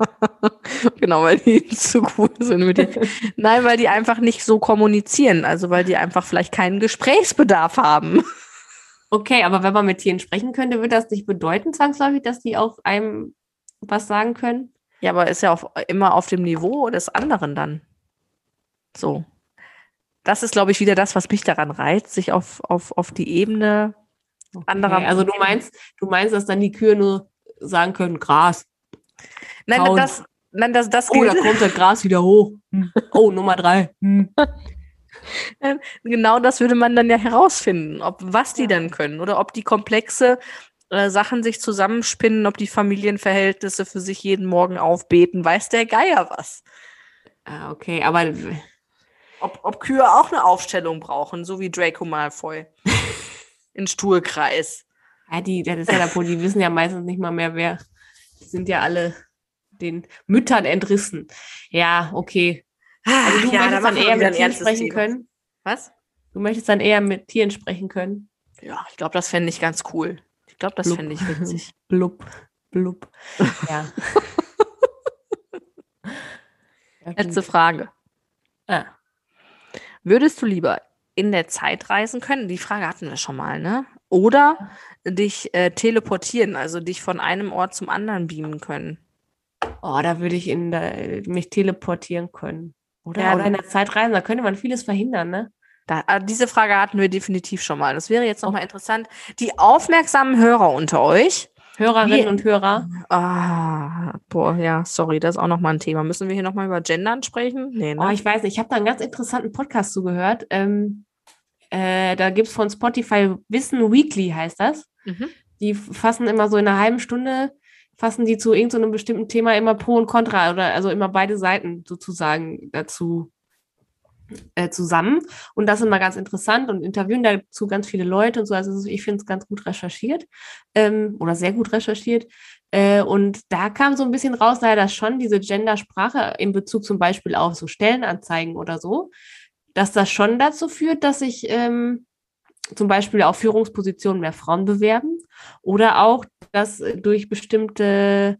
Speaker 3: genau, weil die zu cool sind mit dir. Nein, weil die einfach nicht so kommunizieren. Also weil die einfach vielleicht keinen Gesprächsbedarf haben.
Speaker 2: Okay, aber wenn man mit Tieren sprechen könnte, würde das nicht bedeuten, zwangsläufig, dass die auch einem was sagen können.
Speaker 3: Ja, aber ist ja auf, immer auf dem Niveau des anderen dann. So. Das ist, glaube ich, wieder das, was mich daran reizt, sich auf, auf, auf die Ebene
Speaker 2: okay. anderer. Also du meinst, du meinst, dass dann die Kühe nur sagen können, Gras.
Speaker 3: Nein,
Speaker 2: Kauen.
Speaker 3: das, nein, das, das
Speaker 2: Oh, da kommt das Gras wieder hoch. Hm. Oh, Nummer drei. Hm.
Speaker 3: Genau das würde man dann ja herausfinden, ob was die dann können oder ob die komplexe äh, Sachen sich zusammenspinnen, ob die Familienverhältnisse für sich jeden Morgen aufbeten, weiß der Geier was.
Speaker 2: Ah, okay, aber
Speaker 3: Ob, ob Kühe auch eine Aufstellung brauchen, so wie Draco Malfoy. In Stuhlkreis.
Speaker 2: ja, die, das ist ja der Punkt, die wissen ja meistens nicht mal mehr, wer. Die sind ja alle den Müttern entrissen. Ja, okay. Also du
Speaker 3: ja,
Speaker 2: möchtest
Speaker 3: da
Speaker 2: dann eher mit Tieren sprechen
Speaker 3: Thema.
Speaker 2: können.
Speaker 3: Was?
Speaker 2: Du möchtest dann eher mit Tieren sprechen können.
Speaker 3: Ja, ich glaube, das fände ich ganz cool. Ich glaube, das fände ich witzig.
Speaker 2: Blub, blub. Ja.
Speaker 3: Letzte. Frage.
Speaker 2: Ah,
Speaker 3: Würdest du lieber in der Zeit reisen können? Die Frage hatten wir schon mal, ne? Oder dich äh, teleportieren, also dich von einem Ort zum anderen beamen können?
Speaker 2: Oh, da würde ich in der, mich teleportieren können. Oder?
Speaker 3: Ja,
Speaker 2: Oder in der Zeit reisen, da könnte man vieles verhindern, ne?
Speaker 3: Da, äh, diese Frage hatten wir definitiv schon mal. Das wäre jetzt nochmal interessant. Die aufmerksamen Hörer unter euch.
Speaker 2: Hörerinnen
Speaker 3: Wie-
Speaker 2: und Hörer.
Speaker 3: Ah, boah, ja, sorry, das ist auch nochmal ein Thema. Müssen wir hier nochmal über Gendern sprechen? Nee, ne?
Speaker 2: Oh, ich weiß nicht, ich habe da einen ganz interessanten Podcast zugehört. Ähm, äh, da gibt es von Spotify Wissen Weekly, heißt das.
Speaker 3: mhm.
Speaker 2: Die fassen immer so in einer halben Stunde, fassen die zu irgendeinem bestimmten Thema immer Pro und Contra oder also immer beide Seiten sozusagen dazu äh, zusammen. Und das ist immer ganz interessant und interviewen dazu ganz viele Leute und so. Also ich finde es ganz gut recherchiert ähm, oder sehr gut recherchiert. Äh, und da kam so ein bisschen raus, naja, dass schon diese Gendersprache in Bezug zum Beispiel auf so Stellenanzeigen oder so, dass das schon dazu führt, dass sich ähm, zum Beispiel auf Führungspositionen mehr Frauen bewerben oder auch, dass durch bestimmte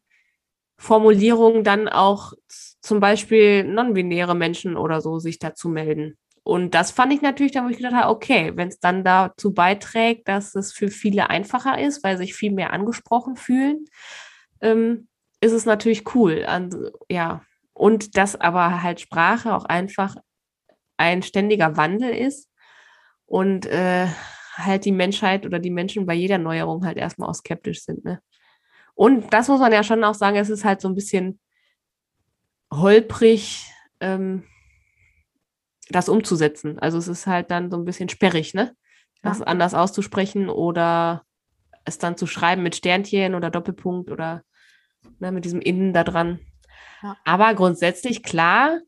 Speaker 2: Formulierungen dann auch zum Beispiel non-binäre Menschen oder so sich dazu melden. Und das fand ich natürlich, da wo ich gedacht habe, okay, wenn es dann dazu beiträgt, dass es für viele einfacher ist, weil sich viel mehr angesprochen fühlen, ähm, ist es natürlich cool. An, ja. Und dass aber halt Sprache auch einfach ein ständiger Wandel ist und äh, halt die Menschheit oder die Menschen bei jeder Neuerung halt erstmal auch skeptisch sind. Ne? Und das muss man ja schon auch sagen, es ist halt so ein bisschen holprig, ähm, das umzusetzen. Also es ist halt dann so ein bisschen sperrig, ne? Das
Speaker 3: Ja.
Speaker 2: anders auszusprechen oder es dann zu schreiben mit Sternchen oder Doppelpunkt oder ne, mit diesem Innen da dran.
Speaker 3: Ja.
Speaker 2: Aber grundsätzlich, klar,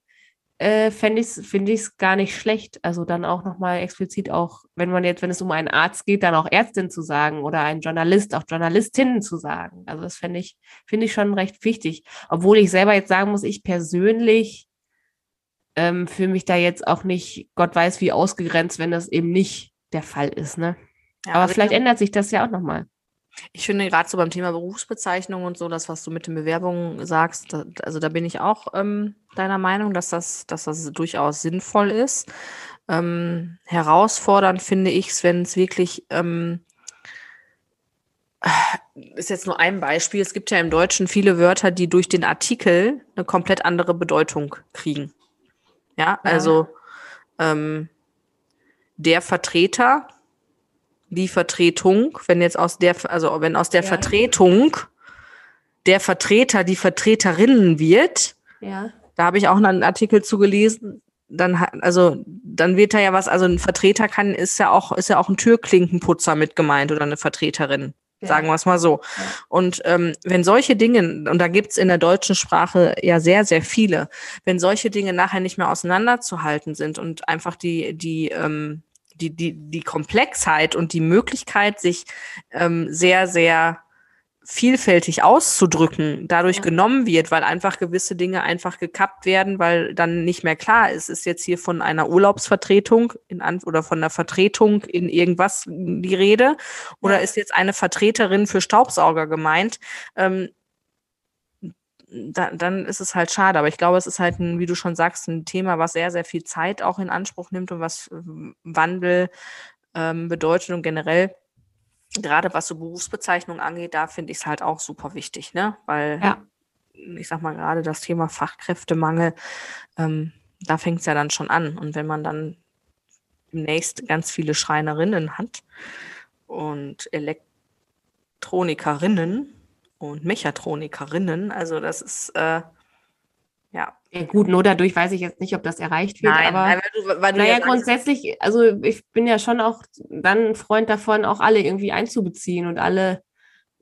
Speaker 2: äh, finde ich es gar nicht schlecht. Also dann auch nochmal explizit auch, wenn man jetzt, wenn es um einen Arzt geht, dann auch Ärztin zu sagen oder einen Journalist, auch Journalistinnen zu sagen. Also das fände ich, finde ich schon recht wichtig. Obwohl ich selber jetzt sagen muss, ich persönlich ähm, fühle mich da jetzt auch nicht, Gott weiß wie ausgegrenzt, wenn das eben nicht der Fall ist. Ne?
Speaker 3: Ja,
Speaker 2: Aber
Speaker 3: also
Speaker 2: vielleicht
Speaker 3: ich,
Speaker 2: ändert sich das ja auch nochmal.
Speaker 3: Ich finde gerade so beim Thema Berufsbezeichnung und so, das, was du mit den Bewerbungen sagst, da, also da bin ich auch ähm, deiner Meinung, dass das, dass das durchaus sinnvoll ist. Ähm, herausfordernd finde ich es, wenn es wirklich ähm, ist jetzt nur ein Beispiel. Es gibt ja im Deutschen viele Wörter, die durch den Artikel eine komplett andere Bedeutung kriegen. Ja,
Speaker 2: Ja.
Speaker 3: also ähm, der Vertreter, die Vertretung, wenn jetzt aus der, also wenn aus der
Speaker 2: Ja.
Speaker 3: Vertretung der Vertreter die Vertreterinnen wird,
Speaker 2: Ja.
Speaker 3: da habe ich auch einen Artikel zugelesen, dann ha- also dann wird da ja was, also ein Vertreter kann, ist ja auch, ist ja auch ein Türklinkenputzer mit gemeint oder eine Vertreterin.
Speaker 2: Ja.
Speaker 3: Sagen wir es mal so.
Speaker 2: Ja.
Speaker 3: Und ähm, wenn solche Dinge, und da gibt's in der deutschen Sprache ja sehr, sehr viele, wenn solche Dinge nachher nicht mehr auseinanderzuhalten sind und einfach die, die, ähm, die, die, die Komplexheit und die Möglichkeit, sich ähm, sehr, sehr vielfältig auszudrücken, dadurch
Speaker 2: Ja.
Speaker 3: genommen wird, weil einfach gewisse Dinge einfach gekappt werden, weil dann nicht mehr klar ist, ist jetzt hier von einer Urlaubsvertretung in An oder von einer Vertretung in irgendwas die Rede oder
Speaker 2: Ja.
Speaker 3: ist jetzt eine Vertreterin für Staubsauger gemeint, ähm, da, dann ist es halt schade. Aber ich glaube, es ist halt, ein, wie du schon sagst, ein Thema, was sehr, sehr viel Zeit auch in Anspruch nimmt und was ähm, Wandel ähm, bedeutet und generell gerade was so Berufsbezeichnung angeht, da finde ich es halt auch super wichtig, ne? Weil
Speaker 2: Ja.
Speaker 3: ich sag mal gerade das Thema Fachkräftemangel, ähm, da fängt es ja dann schon an. Und wenn man dann demnächst ganz viele Schreinerinnen hat und Elektronikerinnen und Mechatronikerinnen. Also das ist äh, ja.
Speaker 2: Ja, gut, nur dadurch weiß ich jetzt nicht, ob das erreicht wird.
Speaker 3: Nein,
Speaker 2: aber
Speaker 3: weil du, weil du
Speaker 2: naja,
Speaker 3: ja
Speaker 2: grundsätzlich, also ich bin ja schon auch dann ein Freund davon, auch alle irgendwie einzubeziehen und alle,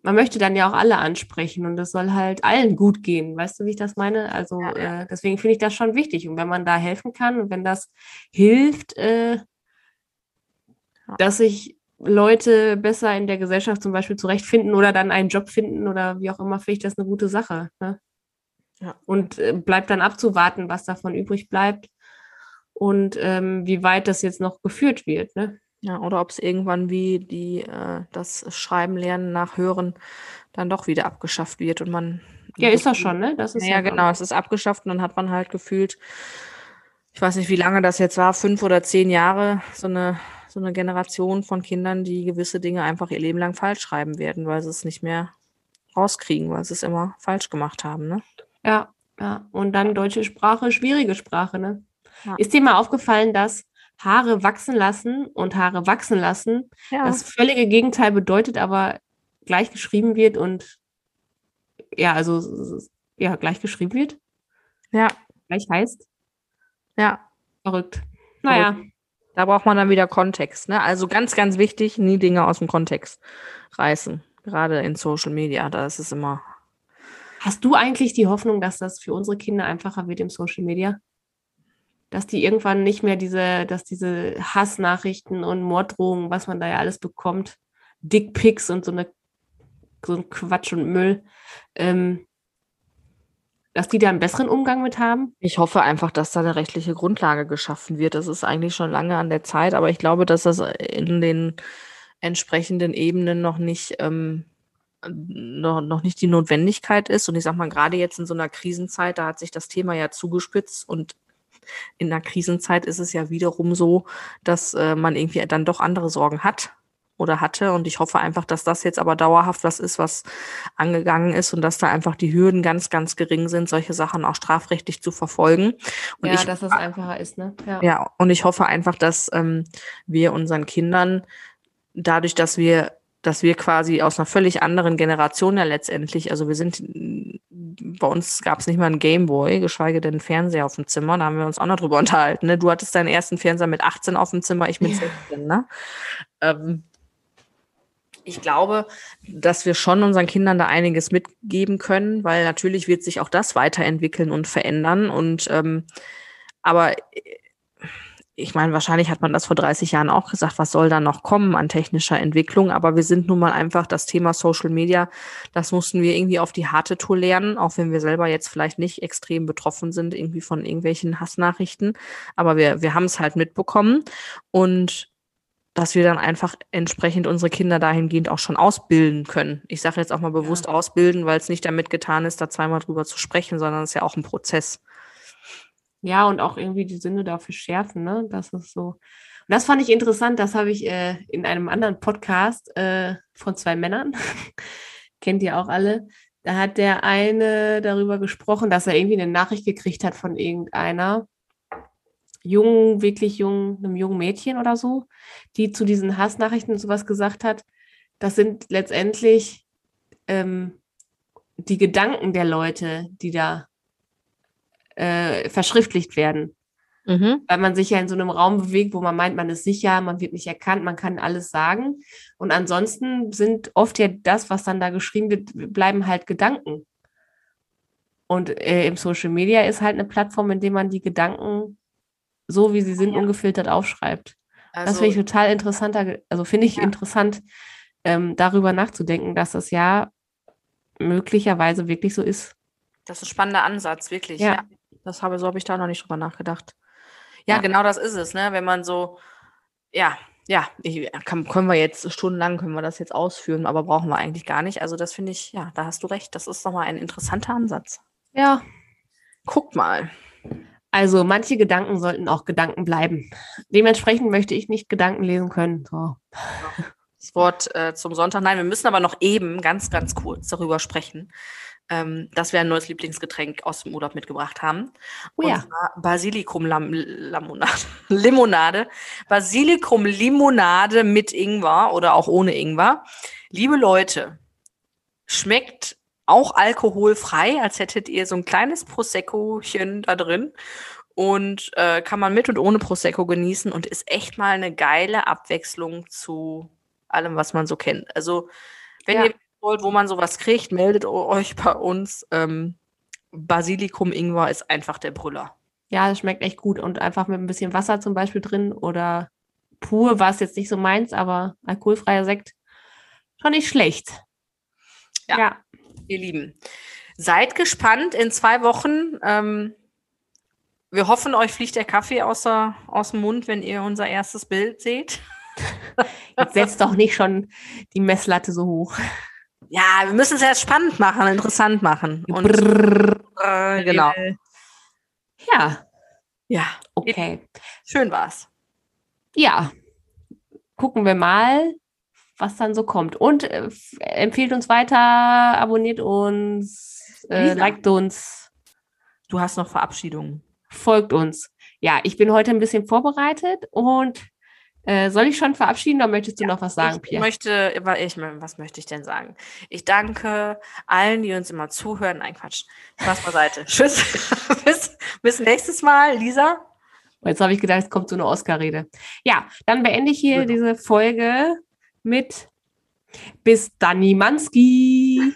Speaker 2: man möchte dann ja auch alle ansprechen und es soll halt allen gut gehen. Weißt du, wie ich das meine? Also
Speaker 3: Ja, ja.
Speaker 2: Äh, deswegen finde ich das schon wichtig. Und wenn man da helfen kann und wenn das hilft, äh, dass sich Leute besser in der Gesellschaft zum Beispiel zurechtfinden oder dann einen Job finden oder wie auch immer, finde ich das eine gute Sache. Ne?
Speaker 3: Ja.
Speaker 2: Und äh, bleibt dann abzuwarten, was davon übrig bleibt und ähm, wie weit das jetzt noch geführt wird. Ne?
Speaker 3: Ja, oder ob es irgendwann wie die äh, das Schreiben lernen nach Hören dann doch wieder abgeschafft wird und man
Speaker 2: Ja, ist das schon, ne? Das ist
Speaker 3: ja,
Speaker 2: schon.
Speaker 3: genau, es ist abgeschafft und dann hat man halt gefühlt, ich weiß nicht, wie lange das jetzt war, fünf oder zehn Jahre, so eine, so eine Generation von Kindern, die gewisse Dinge einfach ihr Leben lang falsch schreiben werden, weil sie es nicht mehr rauskriegen, weil sie es immer falsch gemacht haben, ne?
Speaker 2: Ja, ja. Und dann deutsche Sprache, schwierige Sprache, ne?
Speaker 3: Ja.
Speaker 2: Ist dir mal aufgefallen, dass Haare wachsen lassen und Haare wachsen lassen
Speaker 3: Ja.
Speaker 2: das völlige Gegenteil bedeutet, aber gleich geschrieben wird und ja, also ja, gleich geschrieben wird,
Speaker 3: ja,
Speaker 2: gleich heißt.
Speaker 3: ja.
Speaker 2: Verrückt. Naja,
Speaker 3: Da braucht man dann wieder Kontext, ne? Also ganz, ganz wichtig, nie Dinge aus dem Kontext reißen. Gerade in Social Media, da ist es immer.
Speaker 2: hast du eigentlich die Hoffnung, dass das für unsere Kinder einfacher wird im Social Media? Dass die irgendwann nicht mehr diese, dass diese Hassnachrichten und Morddrohungen, was man da ja alles bekommt, Dickpics und so eine so ein Quatsch und Müll, ähm, dass die da einen besseren Umgang mit haben?
Speaker 3: Ich hoffe einfach, dass da eine rechtliche Grundlage geschaffen wird. Das ist eigentlich schon lange an der Zeit, aber ich glaube, dass das in den entsprechenden Ebenen noch nicht, ähm, noch, noch nicht die Notwendigkeit ist. Und ich sag mal, gerade jetzt in so einer Krisenzeit, da hat sich das Thema ja zugespitzt und in einer Krisenzeit ist es ja wiederum so, dass äh, man irgendwie dann doch andere Sorgen hat oder hatte. Und ich hoffe einfach, dass das jetzt aber dauerhaft was ist, was angegangen ist und dass da einfach die Hürden ganz, ganz gering sind, solche Sachen auch strafrechtlich zu verfolgen. Und
Speaker 2: ja,
Speaker 3: ich,
Speaker 2: dass das einfacher ist, ne? Ja.
Speaker 3: ja, und ich hoffe einfach, dass ähm, wir unseren Kindern dadurch, dass wir dass wir quasi aus einer völlig anderen Generation ja letztendlich, also wir sind, bei uns gab es nicht mal einen Gameboy, geschweige denn einen Fernseher auf dem Zimmer, da haben wir uns auch noch drüber unterhalten. Ne? Du hattest deinen ersten Fernseher mit 18 auf dem Zimmer, ich mit
Speaker 2: Ja.
Speaker 3: 16, ne? Ähm, ich glaube, dass wir schon unseren Kindern da einiges mitgeben können, weil natürlich wird sich auch das weiterentwickeln und verändern. Und ähm, aber äh, ich meine, wahrscheinlich hat man das vor 30 Jahren auch gesagt, was soll da noch kommen an technischer Entwicklung. Aber wir sind nun mal einfach das Thema Social Media, das mussten wir irgendwie auf die harte Tour lernen, auch wenn wir selber jetzt vielleicht nicht extrem betroffen sind, irgendwie von irgendwelchen Hassnachrichten. Aber wir, wir haben es halt mitbekommen. Und dass wir dann einfach entsprechend unsere Kinder dahingehend auch schon ausbilden können. Ich sage jetzt auch mal bewusst ausbilden, weil es nicht damit getan ist, da zweimal drüber zu sprechen, sondern es ist ja auch ein Prozess.
Speaker 2: Ja, und auch irgendwie die Sinne dafür schärfen, ne? Das ist so. Und das fand ich interessant, das habe ich äh, in einem anderen Podcast äh, von zwei Männern, kennt ihr auch alle, da hat der eine darüber gesprochen, dass er irgendwie eine Nachricht gekriegt hat von irgendeiner jungen, wirklich jungen, einem jungen Mädchen oder so, die zu diesen Hassnachrichten und sowas gesagt hat. Das sind letztendlich ähm, die Gedanken der Leute, die da äh, verschriftlicht werden.
Speaker 3: Mhm.
Speaker 2: Weil man sich ja in so einem Raum bewegt, wo man meint, man ist sicher, man wird nicht erkannt, man kann alles sagen. Und ansonsten sind oft ja das, was dann da geschrieben wird, bleiben halt Gedanken. Und äh, im Social Media ist halt eine Plattform, in der man die Gedanken so, wie sie sind,
Speaker 3: Ja.
Speaker 2: ungefiltert aufschreibt. das
Speaker 3: Also,
Speaker 2: finde ich total interessanter, also finde ich
Speaker 3: Ja.
Speaker 2: interessant, ähm, darüber nachzudenken, dass das ja möglicherweise wirklich so ist.
Speaker 3: das ist ein spannender Ansatz, wirklich.
Speaker 2: Ja.
Speaker 3: Ja. Das habe, so habe ich da noch nicht drüber nachgedacht. Ja,
Speaker 2: Ja.
Speaker 3: genau das ist es, ne? Wenn man so, ja, ja, ich, kann, können wir jetzt stundenlang können wir das jetzt ausführen, aber brauchen wir eigentlich gar nicht. Also das finde ich, ja, da hast du recht. Das ist nochmal ein interessanter Ansatz.
Speaker 2: Ja,
Speaker 3: Guck mal.
Speaker 2: Also manche Gedanken sollten auch Gedanken bleiben. Dementsprechend möchte ich nicht Gedanken lesen können. So.
Speaker 3: Das Wort äh, zum Sonntag. Nein, wir müssen aber noch eben ganz, ganz kurz darüber sprechen, ähm, dass wir ein neues Lieblingsgetränk aus dem Urlaub mitgebracht haben.
Speaker 2: Oh
Speaker 3: Und
Speaker 2: ja.
Speaker 3: zwar Basilikum-Limonade. Limonade. Basilikum-Limonade mit Ingwer oder auch ohne Ingwer. Liebe Leute, schmeckt auch alkoholfrei, als hättet ihr so ein kleines Proseccochen da drin. Und äh, kann man mit und ohne Prosecco genießen und ist echt mal eine geile Abwechslung zu allem, was man so kennt. Also, wenn
Speaker 2: Ja.
Speaker 3: ihr wollt, wo man sowas kriegt, meldet euch bei uns. Ähm, Basilikum Ingwer ist einfach der Brüller.
Speaker 2: Ja, das schmeckt echt gut und einfach mit ein bisschen Wasser zum Beispiel drin oder pur war es jetzt nicht so meins, aber alkoholfreier Sekt schon nicht schlecht.
Speaker 3: Ja.
Speaker 2: ja.
Speaker 3: Ihr Lieben, seid gespannt in zwei Wochen. Ähm, wir hoffen, euch fliegt der Kaffee aus, der, aus dem Mund, wenn ihr unser erstes Bild seht.
Speaker 2: Jetzt setzt doch nicht schon die Messlatte so hoch.
Speaker 3: Ja, wir müssen es erst spannend machen, interessant machen. Und
Speaker 2: Brrr.
Speaker 3: äh, genau.
Speaker 2: Ja,
Speaker 3: Ja,
Speaker 2: okay.
Speaker 3: schön war's.
Speaker 2: Ja, gucken wir mal, was dann so kommt. Und äh, empfiehlt uns weiter, abonniert uns, äh, liked uns,
Speaker 3: Du hast noch Verabschiedungen.
Speaker 2: folgt uns. Ja, ich bin heute ein bisschen vorbereitet und äh, soll ich schon verabschieden oder möchtest du noch was sagen,
Speaker 3: ich
Speaker 2: Pia?
Speaker 3: möchte, ich, was möchte ich denn sagen? Ich danke allen, die uns immer zuhören. Nein, Quatsch. Spaß beiseite. Tschüss. bis, bis nächstes Mal, Lisa.
Speaker 2: Jetzt habe ich gedacht, es kommt so eine Oscar-Rede. Ja, dann beende ich hier
Speaker 3: Genau.
Speaker 2: diese Folge mit Bis Danny Manski.